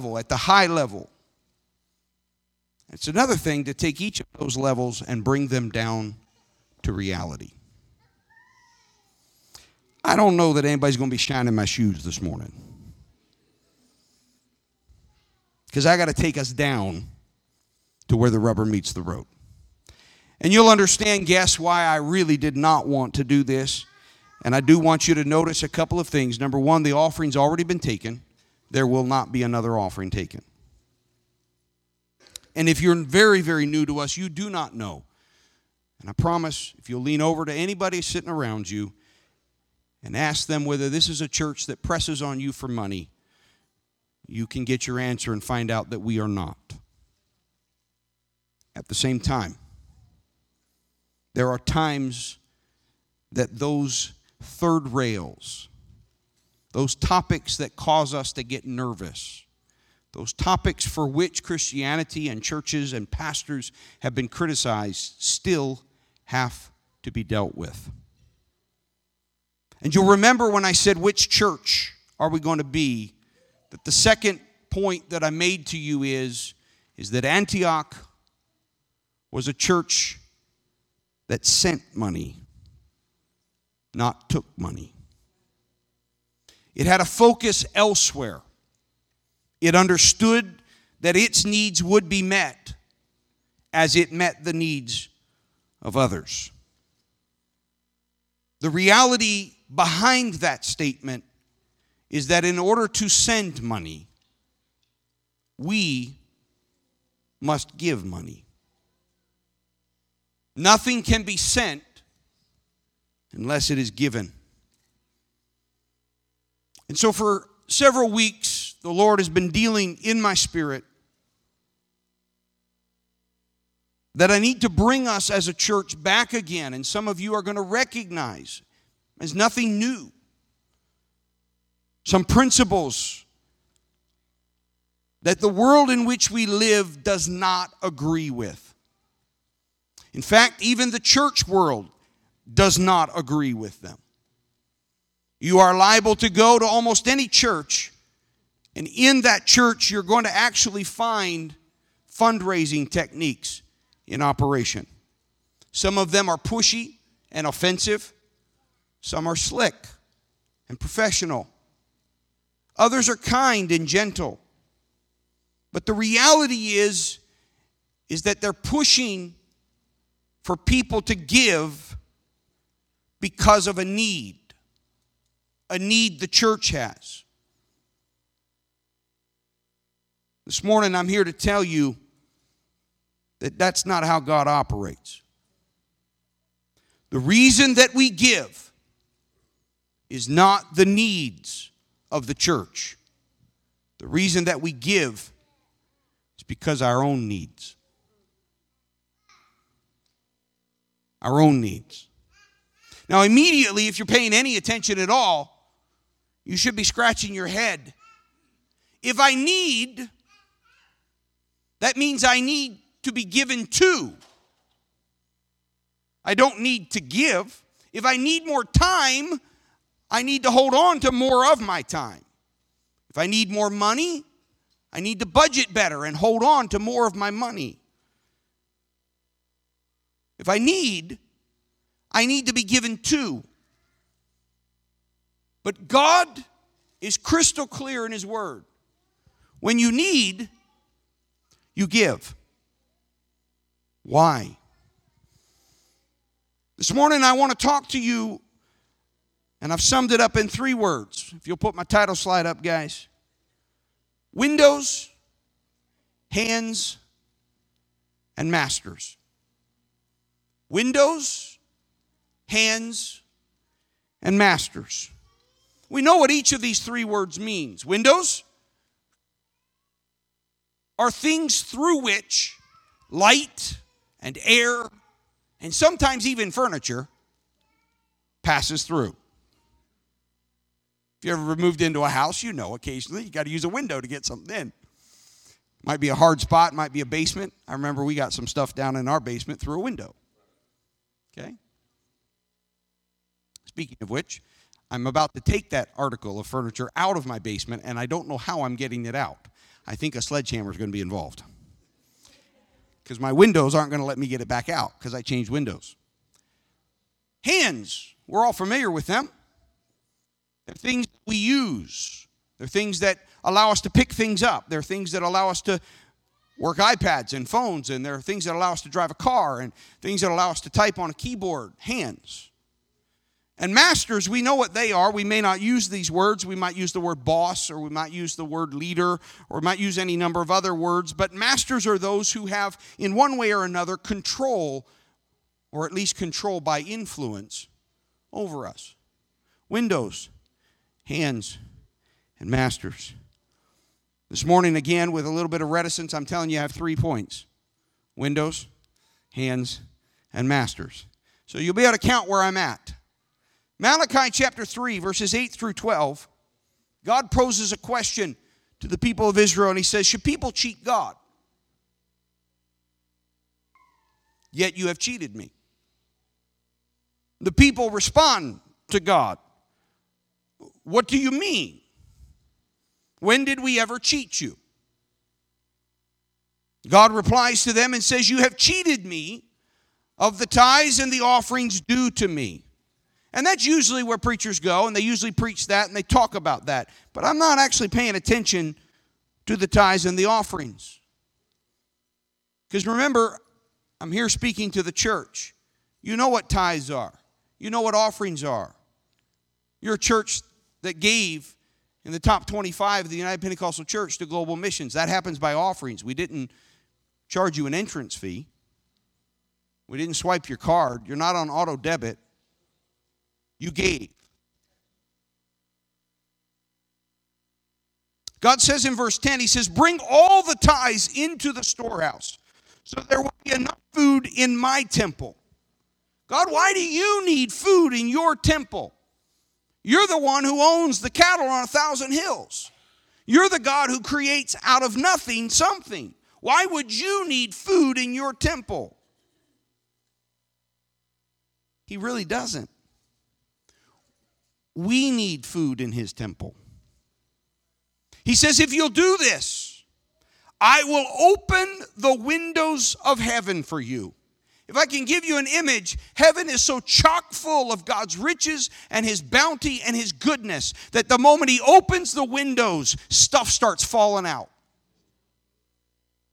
level, at the high level. It's another thing to take each of those levels and bring them down to reality. I don't know that anybody's going to be shining my shoes this morning. Because I got to take us down to where the rubber meets the road. And you'll understand, guess why I really did not want to do this. And I do want you to notice a couple of things. Number one, the offering's already been taken, there will not be another offering taken. And if you're very, very new to us, you do not know. And I promise, if you'll lean over to anybody sitting around you and ask them whether this is a church that presses on you for money, you can get your answer and find out that we are not. At the same time, there are times that those third rails, those topics that cause us to get nervous, those topics for which Christianity and churches and pastors have been criticized, still have to be dealt with. And you'll remember when I said, which church are we going to be? That the second point that I made to you is, is that Antioch was a church that sent money, not took money. It had a focus elsewhere. It understood that its needs would be met as it met the needs of others. The reality behind that statement is that in order to send money, we must give money. Nothing can be sent unless it is given. And so, for several weeks, the Lord has been dealing in my spirit that I need to bring us as a church back again. And some of you are going to recognize as nothing new some principles that the world in which we live does not agree with. In fact, even the church world does not agree with them. You are liable to go to almost any church, and in that church, you're going to actually find fundraising techniques in operation. Some of them are pushy and offensive, some are slick and professional, others are kind and gentle. But the reality is, is that they're pushing for people to give because of a need, a need the church has. This morning, I'm here to tell you that that's not how God operates. The reason that we give is not the needs of the church. The reason that we give is because our own needs. Our own needs. Now, immediately, if you're paying any attention at all, you should be scratching your head. If I need, that means I need to be given to. I don't need to give. If I need more time, I need to hold on to more of my time. If I need more money, I need to budget better and hold on to more of my money. If I need, I need to be given to. But God is crystal clear in His Word. When you need, you give. Why? This morning, I want to talk to you, and I've summed it up in three words. If you'll put my title slide up, guys windows, hands, and masters. Windows, hands, and masters. We know what each of these three words means. Windows are things through which light and air and sometimes even furniture passes through. If you ever moved into a house, you know occasionally you got to use a window to get something in. Might be a hard spot, might be a basement. I remember we got some stuff down in our basement through a window. Okay? Speaking of which, I'm about to take that article of furniture out of my basement and I don't know how I'm getting it out. I think a sledgehammer is going to be involved. Because my windows aren't going to let me get it back out because I changed windows. Hands, we're all familiar with them. They're things we use, they're things that allow us to pick things up, they're things that allow us to work iPads and phones, and there are things that allow us to drive a car, and things that allow us to type on a keyboard. Hands. And masters, we know what they are. We may not use these words. We might use the word boss, or we might use the word leader, or might use any number of other words. But masters are those who have, in one way or another, control, or at least control by influence, over us. Windows, hands, and masters. This morning, again, with a little bit of reticence, I'm telling you, I have three points windows, hands, and masters. So you'll be able to count where I'm at. Malachi chapter 3, verses 8 through 12, God poses a question to the people of Israel, and He says, Should people cheat God? Yet you have cheated me. The people respond to God. What do you mean? When did we ever cheat you? God replies to them and says, You have cheated me of the tithes and the offerings due to me. And that's usually where preachers go, and they usually preach that and they talk about that. But I'm not actually paying attention to the tithes and the offerings. Because remember, I'm here speaking to the church. You know what tithes are, you know what offerings are. You're a church that gave in the top 25 of the United Pentecostal Church to global missions. That happens by offerings. We didn't charge you an entrance fee, we didn't swipe your card. You're not on auto debit. You gave. God says in verse 10, He says, Bring all the tithes into the storehouse, so there will be enough food in my temple. God, why do you need food in your temple? You're the one who owns the cattle on a thousand hills. You're the God who creates out of nothing something. Why would you need food in your temple? He really doesn't. We need food in his temple. He says, If you'll do this, I will open the windows of heaven for you if I can give you an image, heaven is so chock full of God's riches and His bounty and His goodness that the moment He opens the windows, stuff starts falling out.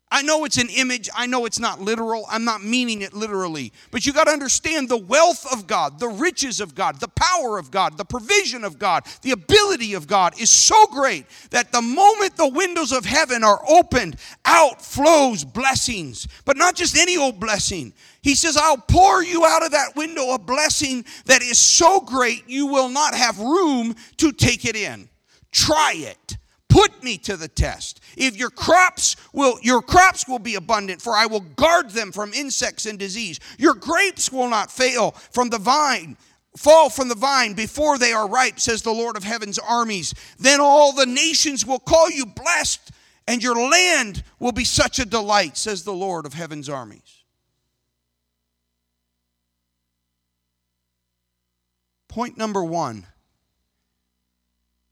I know it's an image. I know it's not literal. I'm not meaning it literally. But you got to understand the wealth of God, the riches of God, the power of God, the provision of God, the ability of God is so great that the moment the windows of heaven are opened, out flows blessings. But not just any old blessing. He says, I'll pour you out of that window a blessing that is so great you will not have room to take it in. Try it. Put me to the test. If your crops will your crops will be abundant, for I will guard them from insects and disease. Your grapes will not fail from the vine fall from the vine before they are ripe, says the Lord of heaven's armies. Then all the nations will call you blessed, and your land will be such a delight, says the Lord of heaven's armies. Point number one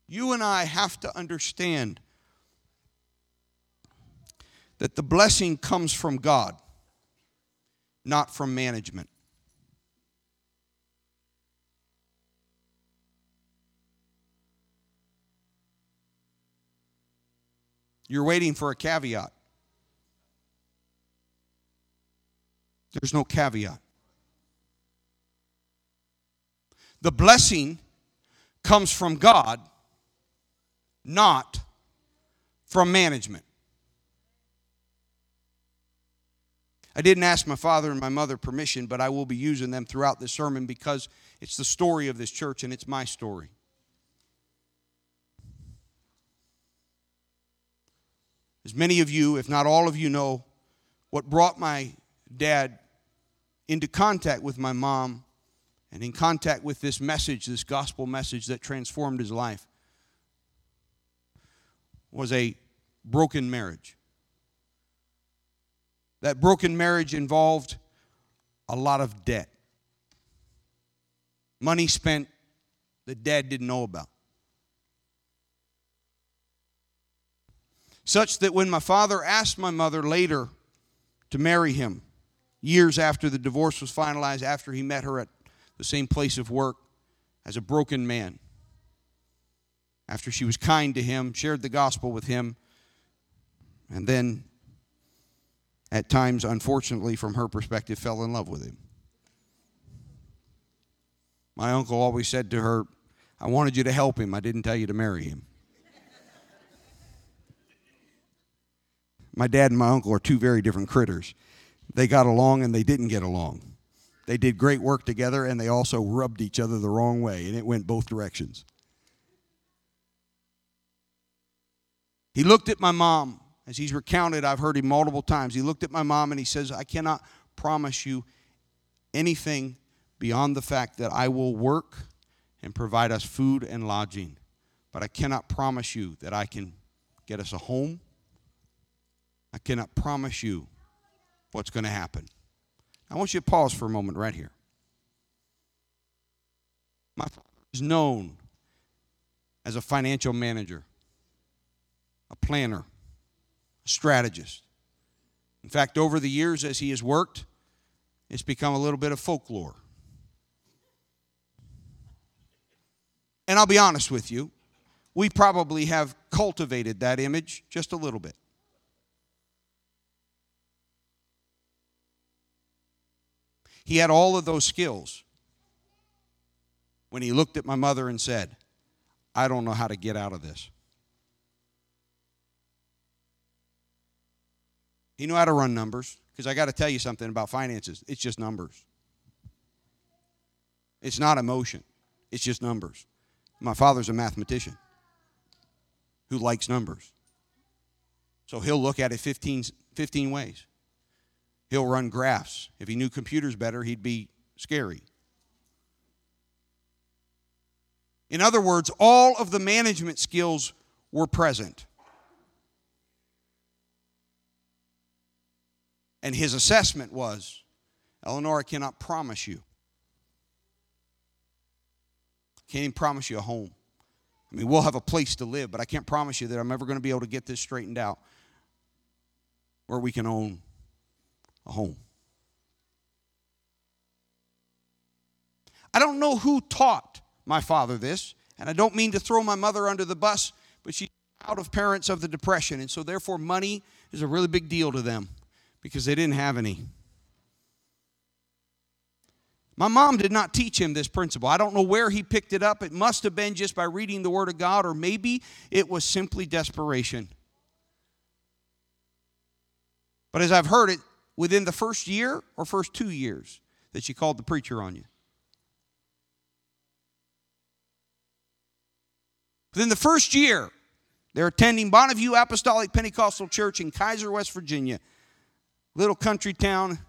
you and I have to understand that the blessing comes from God, not from management. You're waiting for a caveat. There's no caveat. The blessing comes from God not from management. I didn't ask my father and my mother permission, but I will be using them throughout this sermon because it's the story of this church and it's my story. As many of you, if not all of you, know, what brought my dad into contact with my mom and in contact with this message, this gospel message that transformed his life, was a broken marriage. That broken marriage involved a lot of debt. Money spent that dad didn't know about. Such that when my father asked my mother later to marry him, years after the divorce was finalized, after he met her at the same place of work as a broken man, after she was kind to him, shared the gospel with him, and then at times, unfortunately, from her perspective, fell in love with him. My uncle always said to her, I wanted you to help him, I didn't tell you to marry him. my dad and my uncle are two very different critters. They got along and they didn't get along. They did great work together and they also rubbed each other the wrong way, and it went both directions. He looked at my mom as he's recounted, I've heard him multiple times. He looked at my mom and he says, I cannot promise you anything beyond the fact that I will work and provide us food and lodging. But I cannot promise you that I can get us a home. I cannot promise you what's going to happen. I want you to pause for a moment right here. My father is known as a financial manager, a planner, a strategist. In fact, over the years as he has worked, it's become a little bit of folklore. And I'll be honest with you, we probably have cultivated that image just a little bit. He had all of those skills when he looked at my mother and said, I don't know how to get out of this. He knew how to run numbers because I got to tell you something about finances. It's just numbers. It's not emotion. It's just numbers. My father's a mathematician who likes numbers. So he'll look at it 15, 15 ways. He'll run graphs. If he knew computers better, he'd be scary. In other words, all of the management skills were present. And his assessment was Eleanor, I cannot promise you. Can't even promise you a home. I mean, we'll have a place to live, but I can't promise you that I'm ever going to be able to get this straightened out where we can own a home. I don't know who taught my father this, and I don't mean to throw my mother under the bus, but she's out of parents of the Depression, and so therefore money is a really big deal to them because they didn't have any. My mom did not teach him this principle. I don't know where he picked it up. It must have been just by reading the Word of God, or maybe it was simply desperation. But as I've heard it, within the first year or first two years that she called the preacher on you. Within the first year, they're attending Bonneview Apostolic Pentecostal Church in Keyser, West Virginia, little country town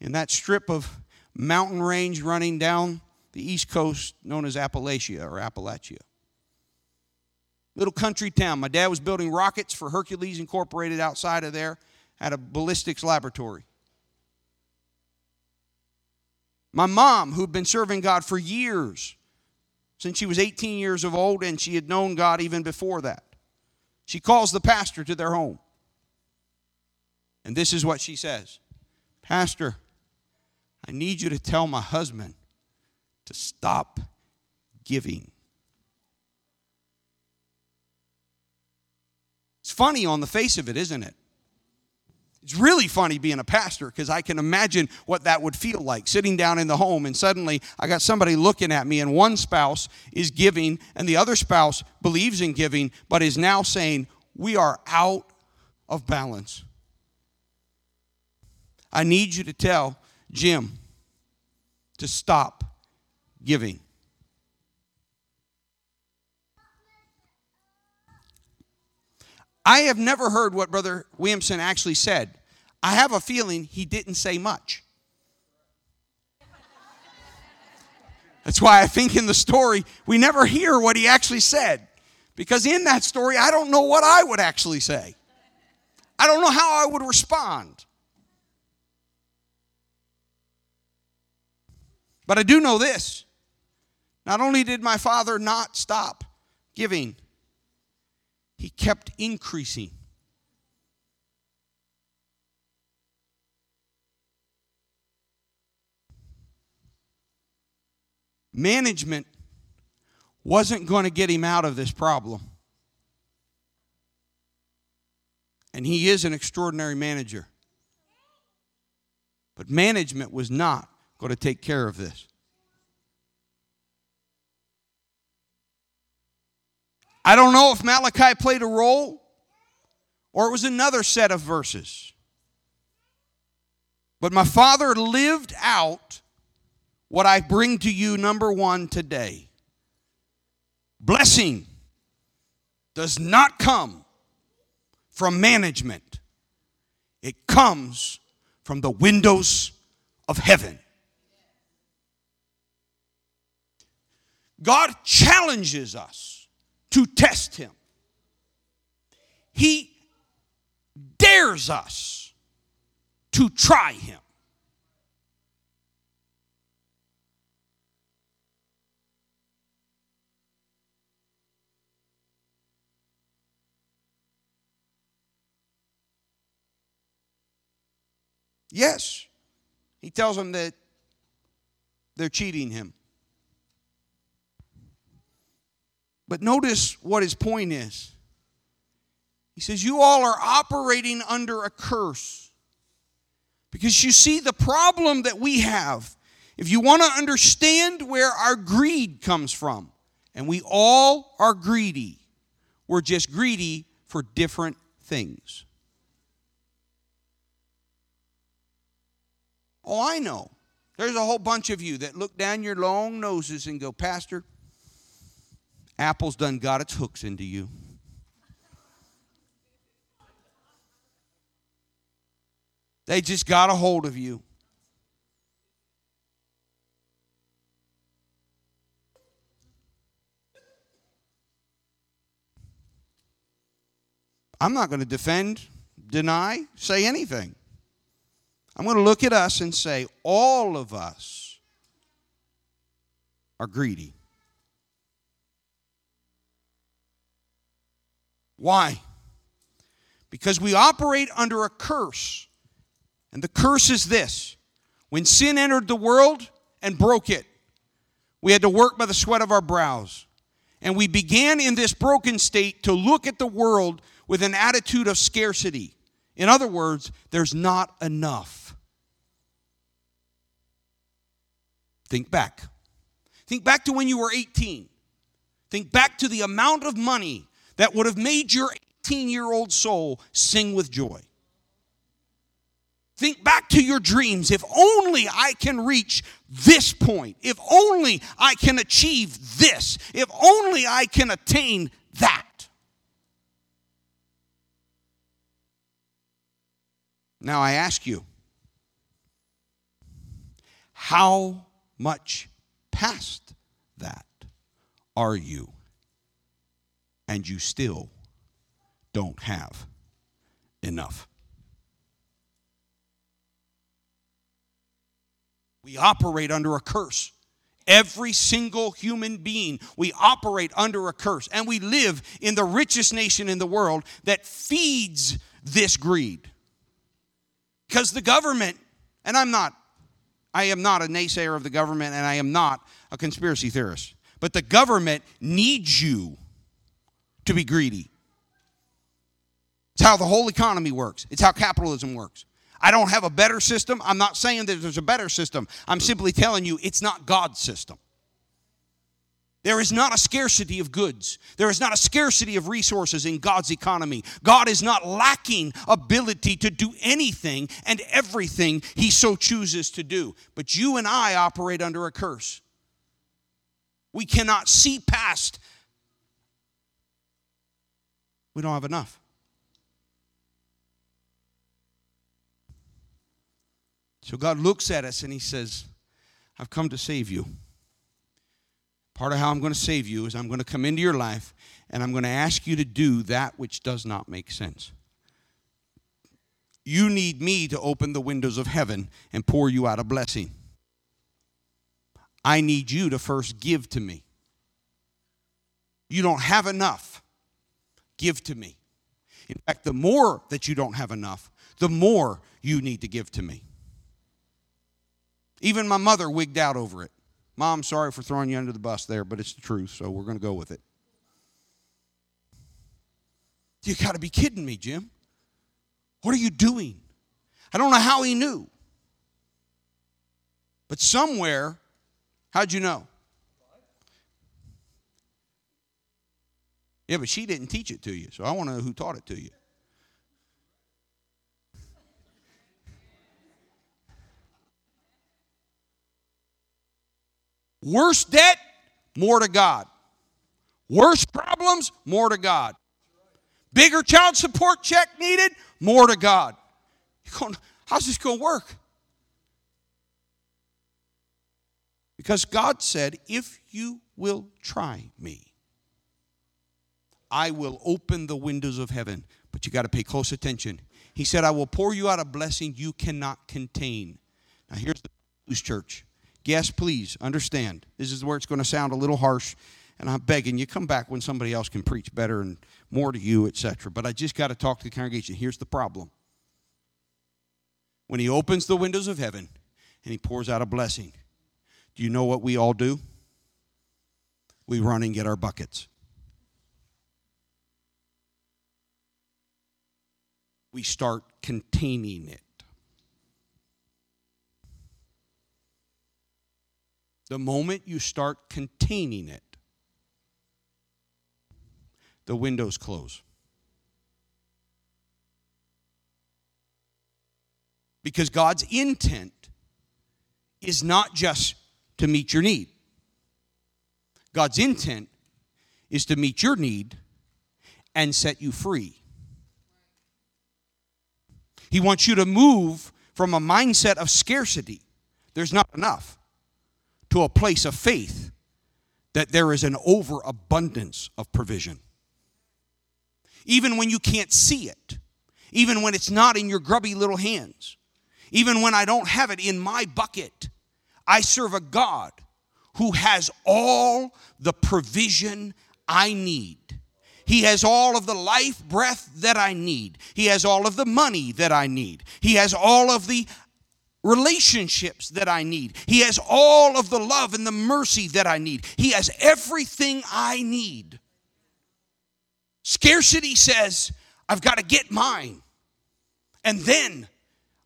in that strip of mountain range running down the east coast known as Appalachia or Appalachia. Little country town. My dad was building rockets for Hercules Incorporated outside of there at a ballistics laboratory. My mom, who'd been serving God for years, since she was 18 years of old, and she had known God even before that, she calls the pastor to their home. And this is what she says Pastor, I need you to tell my husband to stop giving. It's funny on the face of it, isn't it? It's really funny being a pastor because I can imagine what that would feel like sitting down in the home and suddenly I got somebody looking at me and one spouse is giving and the other spouse believes in giving but is now saying, We are out of balance. I need you to tell Jim to stop giving. I have never heard what Brother Williamson actually said. I have a feeling he didn't say much. That's why I think in the story, we never hear what he actually said. Because in that story, I don't know what I would actually say. I don't know how I would respond. But I do know this not only did my father not stop giving, he kept increasing. Management wasn't going to get him out of this problem. And he is an extraordinary manager. But management was not going to take care of this. I don't know if Malachi played a role or it was another set of verses. But my father lived out what I bring to you, number one, today. Blessing does not come from management, it comes from the windows of heaven. God challenges us to test Him. He dares us to try Him. Yes. He tells them that they're cheating him. But notice what his point is. He says, You all are operating under a curse. Because you see, the problem that we have, if you want to understand where our greed comes from, and we all are greedy, we're just greedy for different things. Oh, I know. There's a whole bunch of you that look down your long noses and go, Pastor, Apple's done got its hooks into you. They just got a hold of you. I'm not going to defend, deny, say anything. I'm going to look at us and say, all of us are greedy. Why? Because we operate under a curse. And the curse is this when sin entered the world and broke it, we had to work by the sweat of our brows. And we began in this broken state to look at the world with an attitude of scarcity. In other words, there's not enough. Think back. Think back to when you were 18. Think back to the amount of money that would have made your 18 year old soul sing with joy. Think back to your dreams. If only I can reach this point. If only I can achieve this. If only I can attain that. Now I ask you, how much past that are you? And you still don't have enough. We operate under a curse. Every single human being, we operate under a curse. And we live in the richest nation in the world that feeds this greed. Because the government, and I'm not I am not a naysayer of the government and I am not a conspiracy theorist. But the government needs you to be greedy. It's how the whole economy works, it's how capitalism works. I don't have a better system. I'm not saying that there's a better system. I'm simply telling you it's not God's system. There is not a scarcity of goods. There is not a scarcity of resources in God's economy. God is not lacking ability to do anything and everything He so chooses to do. But you and I operate under a curse. We cannot see past. We don't have enough. So God looks at us and He says, I've come to save you. Part of how I'm going to save you is I'm going to come into your life and I'm going to ask you to do that which does not make sense. You need me to open the windows of heaven and pour you out a blessing. I need you to first give to me. You don't have enough. Give to me. In fact, the more that you don't have enough, the more you need to give to me. Even my mother wigged out over it. Mom, sorry for throwing you under the bus there, but it's the truth, so we're going to go with it. You got to be kidding me, Jim. What are you doing? I don't know how he knew. But somewhere, how'd you know? Yeah, but she didn't teach it to you, so I want to know who taught it to you. Worse debt, more to God. Worse problems, more to God. Bigger child support check needed, more to God. Going, how's this going to work? Because God said, if you will try me, I will open the windows of heaven. But you got to pay close attention. He said, I will pour you out a blessing you cannot contain. Now, here's the news, church. Yes, please understand. This is where it's going to sound a little harsh, and I'm begging you, come back when somebody else can preach better and more to you, etc. But I just got to talk to the congregation. Here's the problem. When he opens the windows of heaven and he pours out a blessing, do you know what we all do? We run and get our buckets. We start containing it. The moment you start containing it, the windows close. Because God's intent is not just to meet your need. God's intent is to meet your need and set you free. He wants you to move from a mindset of scarcity, there's not enough, to a place of faith that there is an overabundance of provision. Even when you can't see it, even when it's not in your grubby little hands, even when I don't have it in my bucket, I serve a God who has all the provision I need. He has all of the life breath that I need. He has all of the money that I need. He has all of the relationships that I need. He has all of the love and the mercy that I need. He has everything I need. Scarcity says, I've got to get mine. And then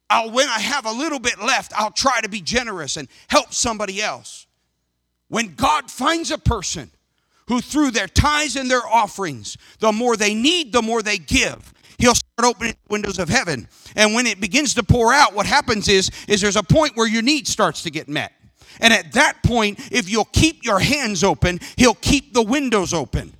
I'll, when I have a little bit left, I'll try to be generous and help somebody else. When God finds a person who, through their tithes and their offerings, the more they need, the more they give, He'll start opening the windows of heaven. And when it begins to pour out, what happens is, is there's a point where your need starts to get met. And at that point, if you'll keep your hands open, He'll keep the windows open.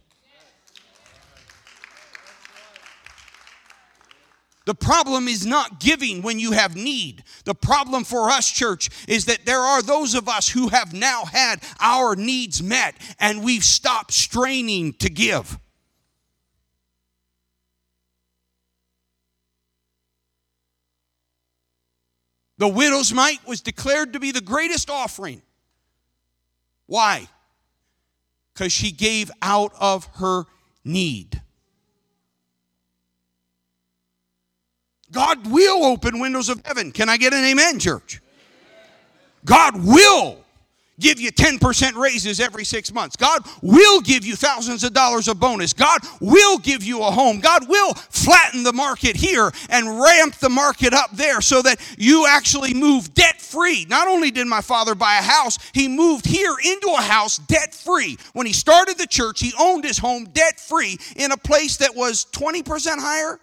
The problem is not giving when you have need. The problem for us, church, is that there are those of us who have now had our needs met and we've stopped straining to give. The widow's mite was declared to be the greatest offering. Why? Because she gave out of her need. God will open windows of heaven. Can I get an amen, church? God will give you 10% raises every six months. God will give you thousands of dollars of bonus. God will give you a home. God will flatten the market here and ramp the market up there so that you actually move debt free. Not only did my father buy a house, he moved here into a house debt free. When he started the church, he owned his home debt free in a place that was 20% higher.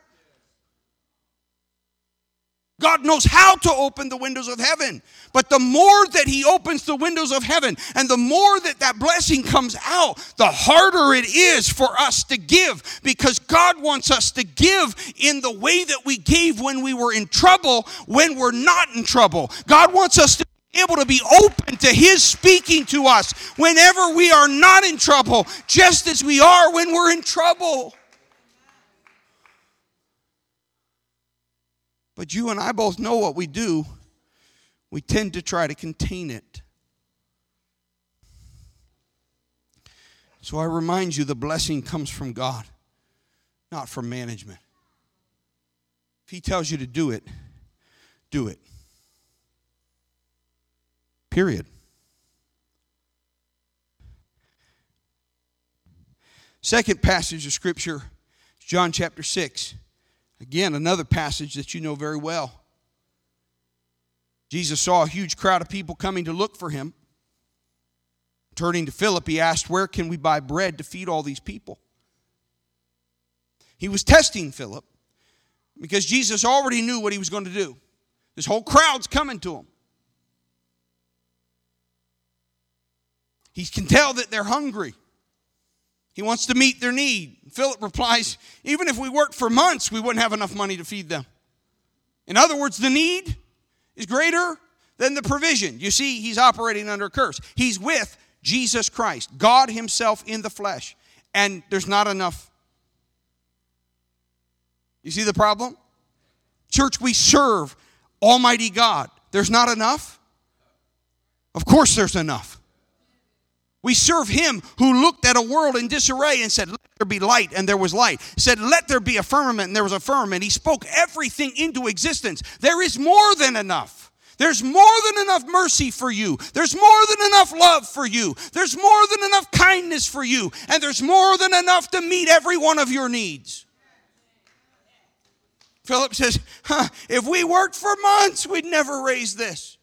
God knows how to open the windows of heaven. But the more that He opens the windows of heaven and the more that that blessing comes out, the harder it is for us to give because God wants us to give in the way that we gave when we were in trouble, when we're not in trouble. God wants us to be able to be open to His speaking to us whenever we are not in trouble, just as we are when we're in trouble. But you and I both know what we do. We tend to try to contain it. So I remind you the blessing comes from God, not from management. If He tells you to do it, do it. Period. Second passage of Scripture, John chapter 6. Again, another passage that you know very well. Jesus saw a huge crowd of people coming to look for him. Turning to Philip, he asked, Where can we buy bread to feed all these people? He was testing Philip because Jesus already knew what he was going to do. This whole crowd's coming to him. He can tell that they're hungry. He wants to meet their need. Philip replies, Even if we worked for months, we wouldn't have enough money to feed them. In other words, the need is greater than the provision. You see, he's operating under a curse. He's with Jesus Christ, God Himself in the flesh, and there's not enough. You see the problem? Church, we serve Almighty God. There's not enough? Of course, there's enough. We serve him who looked at a world in disarray and said, Let there be light, and there was light. Said, Let there be a firmament, and there was a firmament. He spoke everything into existence. There is more than enough. There's more than enough mercy for you. There's more than enough love for you. There's more than enough kindness for you. And there's more than enough to meet every one of your needs. Philip says, huh, If we worked for months, we'd never raise this.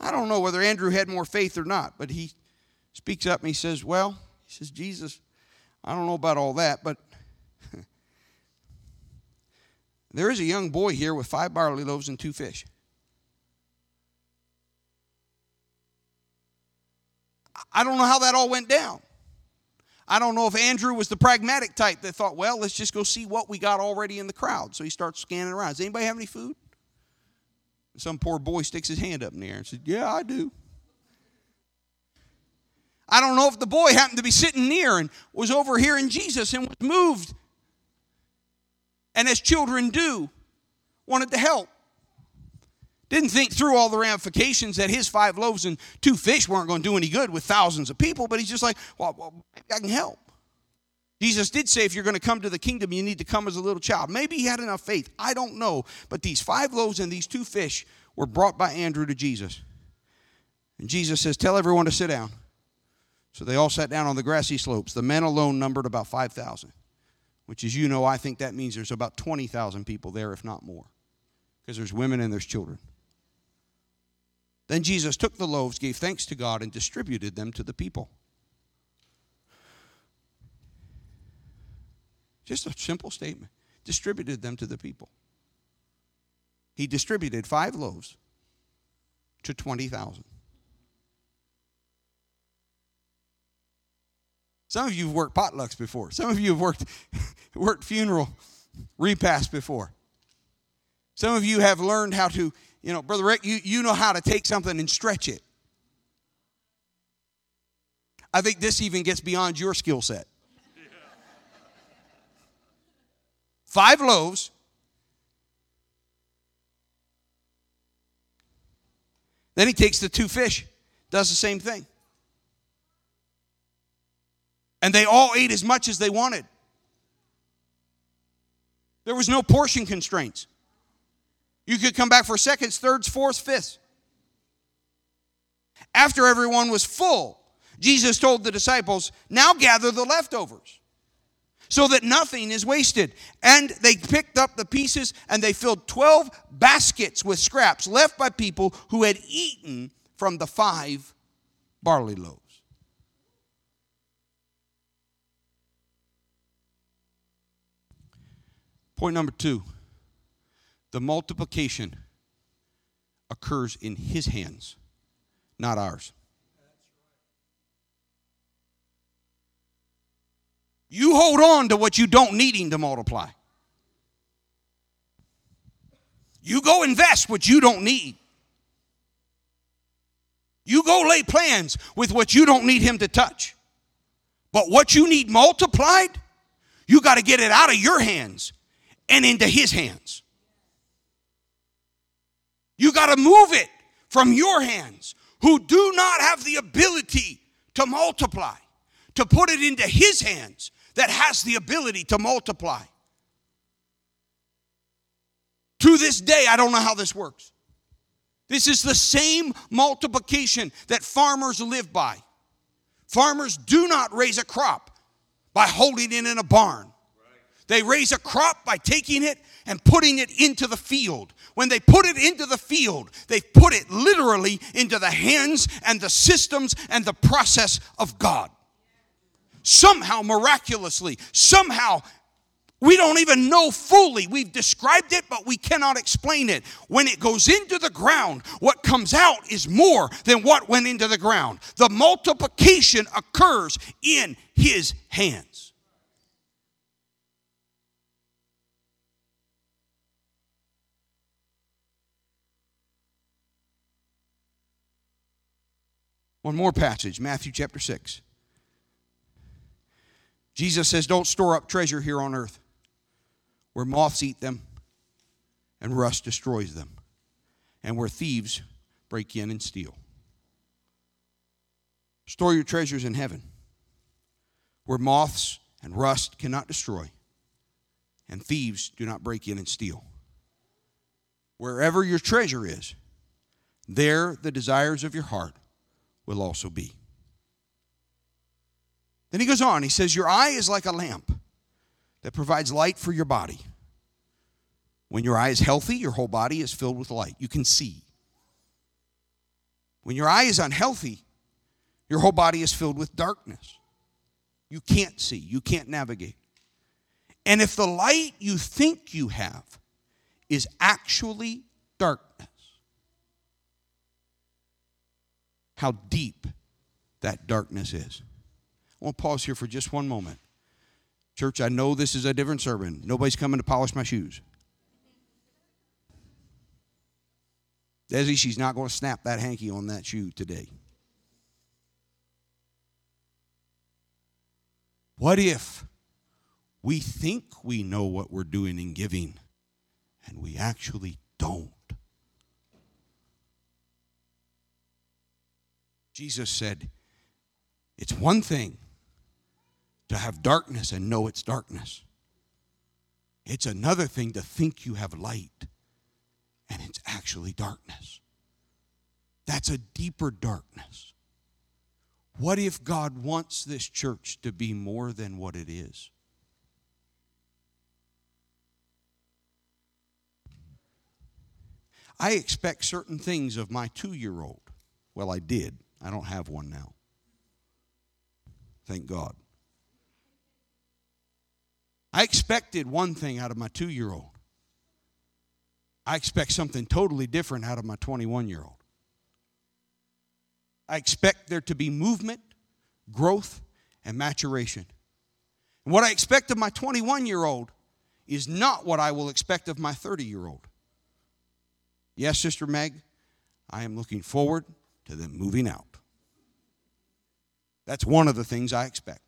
I don't know whether Andrew had more faith or not, but he speaks up and he says, Well, he says, Jesus, I don't know about all that, but there is a young boy here with five barley loaves and two fish. I don't know how that all went down. I don't know if Andrew was the pragmatic type that thought, well, let's just go see what we got already in the crowd. So he starts scanning around. Does anybody have any food? Some poor boy sticks his hand up in the air and says, Yeah, I do. I don't know if the boy happened to be sitting near and was overhearing Jesus and was moved. And as children do, wanted to help. Didn't think through all the ramifications that his five loaves and two fish weren't going to do any good with thousands of people, but he's just like, well, I can help. Jesus did say, if you're going to come to the kingdom, you need to come as a little child. Maybe he had enough faith. I don't know. But these five loaves and these two fish were brought by Andrew to Jesus. And Jesus says, Tell everyone to sit down. So they all sat down on the grassy slopes. The men alone numbered about 5,000, which, as you know, I think that means there's about 20,000 people there, if not more, because there's women and there's children. Then Jesus took the loaves, gave thanks to God, and distributed them to the people. Just a simple statement. Distributed them to the people. He distributed five loaves to 20,000. Some of you have worked potlucks before. Some of you have worked, worked funeral repast before. Some of you have learned how to, you know, Brother Rick, you, you know how to take something and stretch it. I think this even gets beyond your skill set. Five loaves. Then he takes the two fish, does the same thing. And they all ate as much as they wanted. There was no portion constraints. You could come back for seconds, thirds, fourths, fifths. After everyone was full, Jesus told the disciples, Now gather the leftovers so that nothing is wasted. And they picked up the pieces and they filled 12 baskets with scraps left by people who had eaten from the five barley loaves. Point number two the multiplication occurs in his hands, not ours. You hold on to what you don't need Him to multiply. You go invest what you don't need. You go lay plans with what you don't need him to touch. But what you need multiplied, you got to get it out of your hands and into his hands. You got to move it from your hands, who do not have the ability to multiply, to put it into his hands that has the ability to multiply. To this day, I don't know how this works. This is the same multiplication that farmers live by. Farmers do not raise a crop by holding it in a barn. They raise a crop by taking it and putting it into the field. When they put it into the field, they put it literally into the hands and the systems and the process of God. Somehow, miraculously, somehow, we don't even know fully. We've described it, but we cannot explain it. When it goes into the ground, what comes out is more than what went into the ground. The multiplication occurs in His hands. One more passage, Matthew chapter 6. Jesus says, Don't store up treasure here on earth where moths eat them and rust destroys them, and where thieves break in and steal. Store your treasures in heaven where moths and rust cannot destroy, and thieves do not break in and steal. Wherever your treasure is, there the desires of your heart will also be. Then he goes on, he says, Your eye is like a lamp that provides light for your body. When your eye is healthy, your whole body is filled with light. You can see. When your eye is unhealthy, your whole body is filled with darkness. You can't see, you can't navigate. And if the light you think you have is actually darkness, how deep that darkness is. I want to pause here for just one moment. Church, I know this is a different sermon. Nobody's coming to polish my shoes. Desi, she's not going to snap that hanky on that shoe today. What if we think we know what we're doing in giving and we actually don't? Jesus said, It's one thing to have darkness and know it's darkness, it's another thing to think you have light and it's actually darkness. That's a deeper darkness. What if God wants this church to be more than what it is? I expect certain things of my two year old. Well, I did. I don't have one now. Thank God. I expected one thing out of my two year old. I expect something totally different out of my 21 year old. I expect there to be movement, growth, and maturation. And what I expect of my 21 year old is not what I will expect of my 30 year old. Yes, Sister Meg, I am looking forward to them moving out. That's one of the things I expect.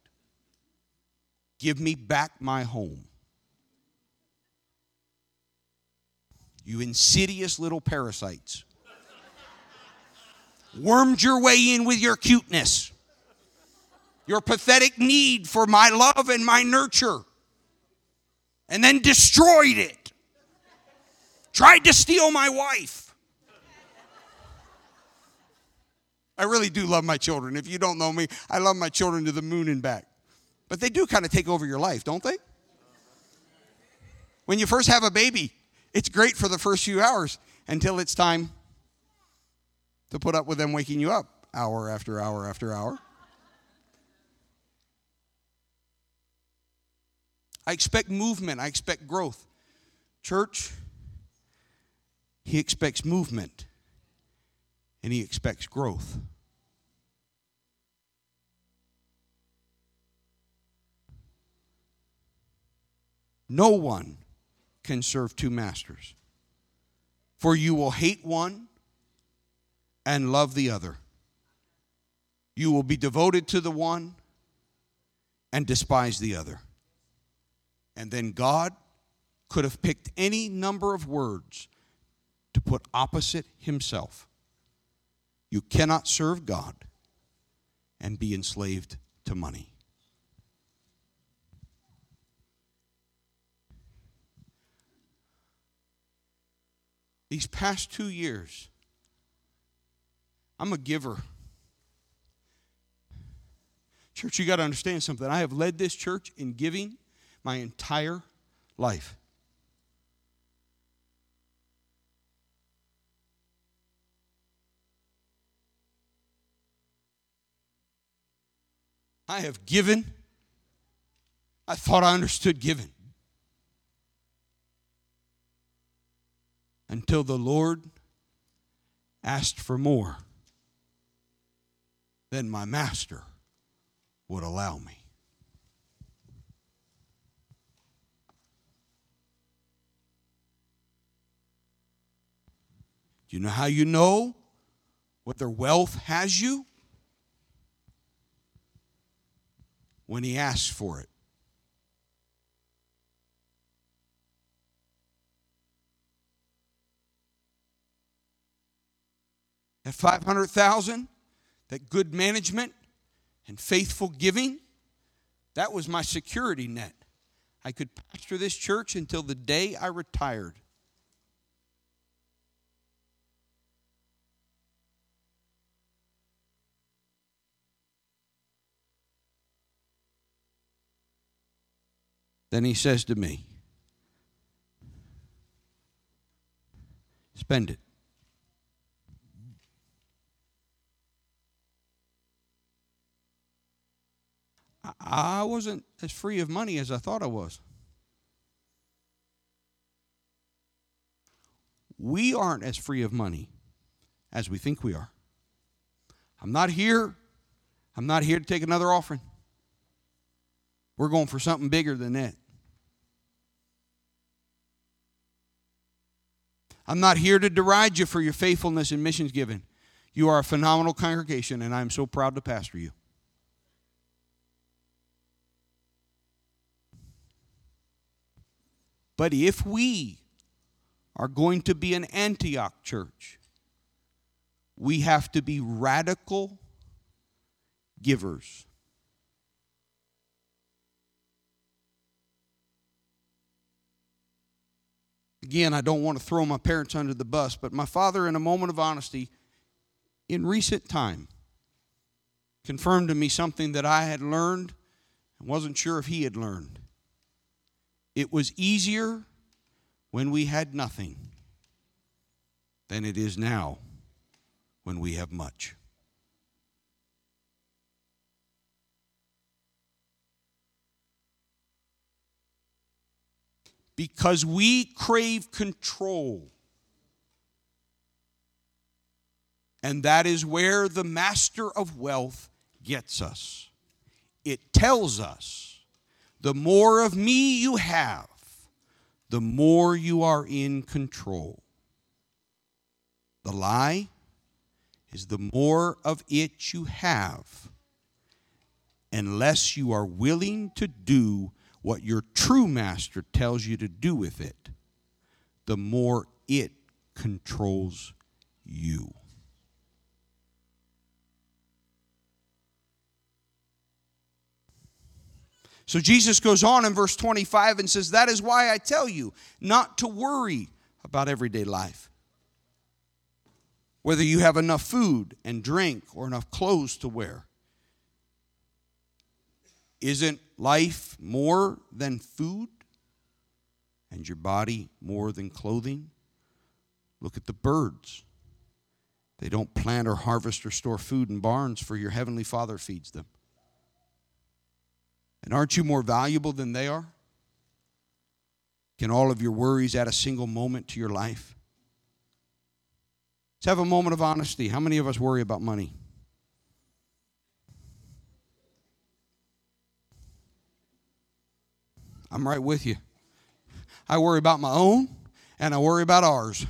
Give me back my home. You insidious little parasites. Wormed your way in with your cuteness, your pathetic need for my love and my nurture, and then destroyed it. Tried to steal my wife. I really do love my children. If you don't know me, I love my children to the moon and back. But they do kind of take over your life, don't they? When you first have a baby, it's great for the first few hours until it's time to put up with them waking you up hour after hour after hour. I expect movement, I expect growth. Church, he expects movement and he expects growth. No one can serve two masters, for you will hate one and love the other. You will be devoted to the one and despise the other. And then God could have picked any number of words to put opposite himself. You cannot serve God and be enslaved to money. These past two years, I'm a giver. Church, you got to understand something. I have led this church in giving my entire life. I have given. I thought I understood giving. Until the Lord asked for more than my master would allow me. Do you know how you know whether wealth has you? when he asks for it. At 500,000, that good management and faithful giving, that was my security net. I could pastor this church until the day I retired. Then he says to me, Spend it. I wasn't as free of money as I thought I was. We aren't as free of money as we think we are. I'm not here. I'm not here to take another offering. We're going for something bigger than that. I'm not here to deride you for your faithfulness in missions given. You are a phenomenal congregation, and I'm so proud to pastor you. But if we are going to be an Antioch church, we have to be radical givers. Again, I don't want to throw my parents under the bus, but my father, in a moment of honesty, in recent time, confirmed to me something that I had learned and wasn't sure if he had learned. It was easier when we had nothing than it is now when we have much. because we crave control. And that is where the master of wealth gets us. It tells us the more of me you have, the more you are in control. The lie is the more of it you have, unless you are willing to do what your true master tells you to do with it, the more it controls you. So Jesus goes on in verse 25 and says, That is why I tell you not to worry about everyday life. Whether you have enough food and drink or enough clothes to wear. Isn't life more than food and your body more than clothing? Look at the birds. They don't plant or harvest or store food in barns, for your heavenly Father feeds them. And aren't you more valuable than they are? Can all of your worries add a single moment to your life? Let's have a moment of honesty. How many of us worry about money? I'm right with you. I worry about my own and I worry about ours.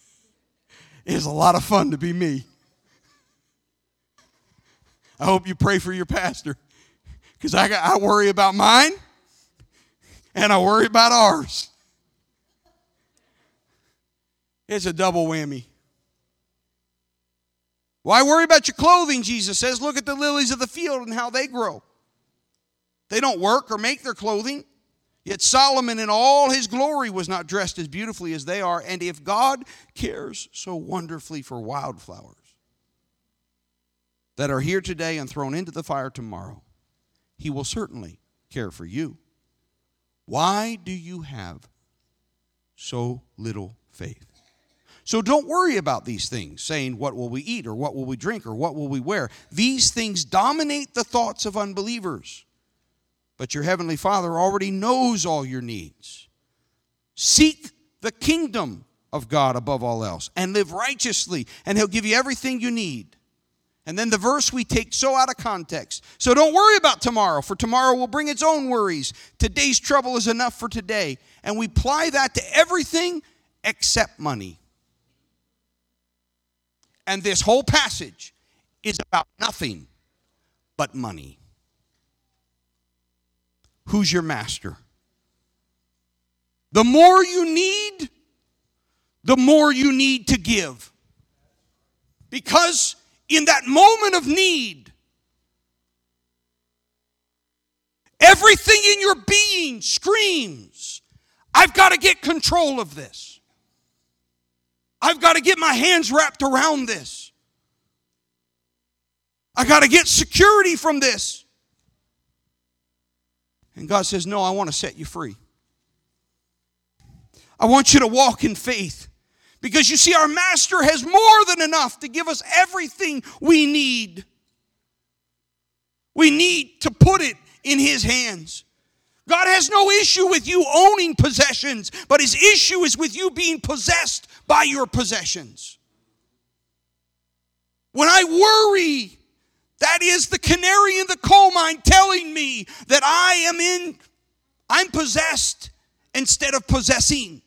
it's a lot of fun to be me. I hope you pray for your pastor because I, I worry about mine and I worry about ours. It's a double whammy. Why worry about your clothing? Jesus says, Look at the lilies of the field and how they grow. They don't work or make their clothing. Yet Solomon in all his glory was not dressed as beautifully as they are. And if God cares so wonderfully for wildflowers, that are here today and thrown into the fire tomorrow, He will certainly care for you. Why do you have so little faith? So don't worry about these things, saying, What will we eat, or what will we drink, or what will we wear? These things dominate the thoughts of unbelievers. But your heavenly Father already knows all your needs. Seek the kingdom of God above all else and live righteously, and He'll give you everything you need. And then the verse we take so out of context. So don't worry about tomorrow, for tomorrow will bring its own worries. Today's trouble is enough for today. And we apply that to everything except money. And this whole passage is about nothing but money. Who's your master? The more you need, the more you need to give. Because in that moment of need, everything in your being screams, I've got to get control of this. I've got to get my hands wrapped around this. I got to get security from this. And God says, No, I want to set you free. I want you to walk in faith. Because you see, our Master has more than enough to give us everything we need. We need to put it in His hands. God has no issue with you owning possessions, but His issue is with you being possessed by your possessions. When I worry, that is the canary in the coal mine telling me that I am in, I'm possessed instead of possessing.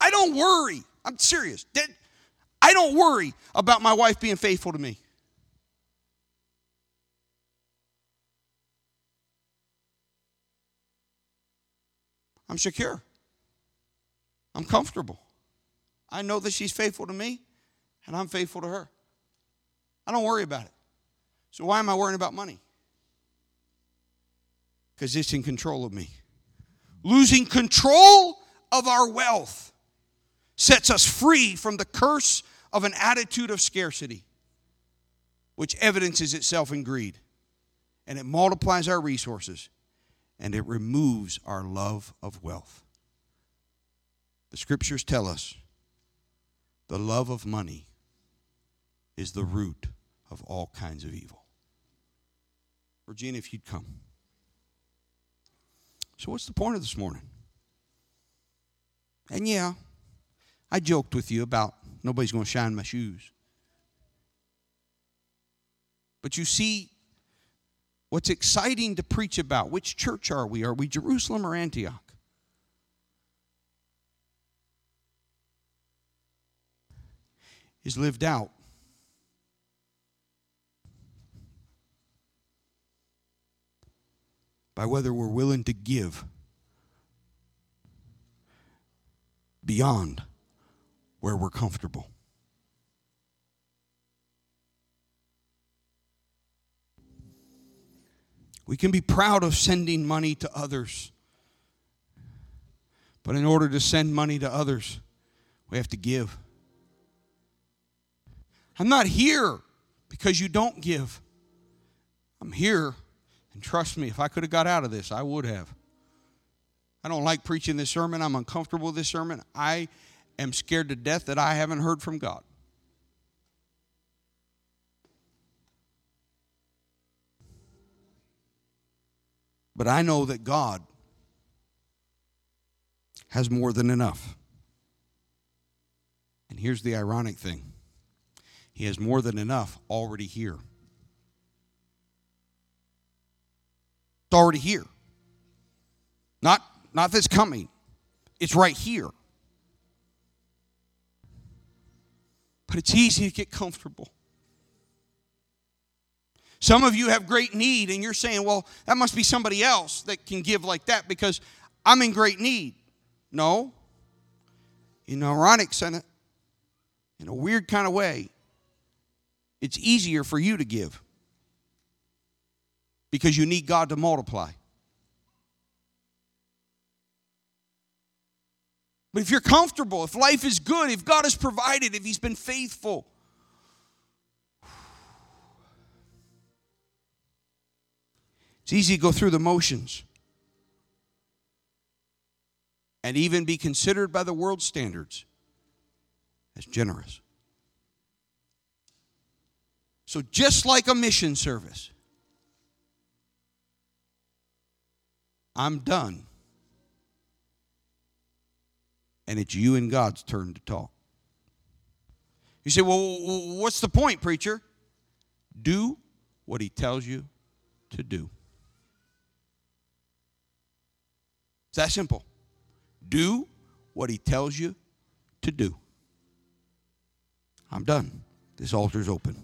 I don't worry. I'm serious. I don't worry about my wife being faithful to me. I'm secure. I'm comfortable. I know that she's faithful to me and I'm faithful to her. I don't worry about it. So, why am I worrying about money? Because it's in control of me. Losing control of our wealth sets us free from the curse of an attitude of scarcity, which evidences itself in greed. And it multiplies our resources and it removes our love of wealth. The scriptures tell us the love of money is the root of all kinds of evil. Regina, if you'd come. So, what's the point of this morning? And yeah, I joked with you about nobody's going to shine my shoes. But you see, what's exciting to preach about, which church are we? Are we Jerusalem or Antioch? Is lived out. By whether we're willing to give beyond where we're comfortable. We can be proud of sending money to others. But in order to send money to others, we have to give. I'm not here because you don't give. I'm here, and trust me, if I could have got out of this, I would have. I don't like preaching this sermon. I'm uncomfortable with this sermon. I am scared to death that I haven't heard from God. But I know that God has more than enough. And here's the ironic thing He has more than enough already here. It's already here. Not, not that's coming, it's right here. But it's easy to get comfortable. Some of you have great need, and you're saying, well, that must be somebody else that can give like that because I'm in great need. No. In ironic sense, in a weird kind of way, it's easier for you to give because you need God to multiply. But if you're comfortable, if life is good, if God has provided, if He's been faithful, it's easy to go through the motions and even be considered by the world standards as generous. So, just like a mission service, I'm done and it's you and God's turn to talk. You say, well, what's the point, preacher? Do what he tells you to do. It's that simple. Do what he tells you to do. I'm done. This altar's open.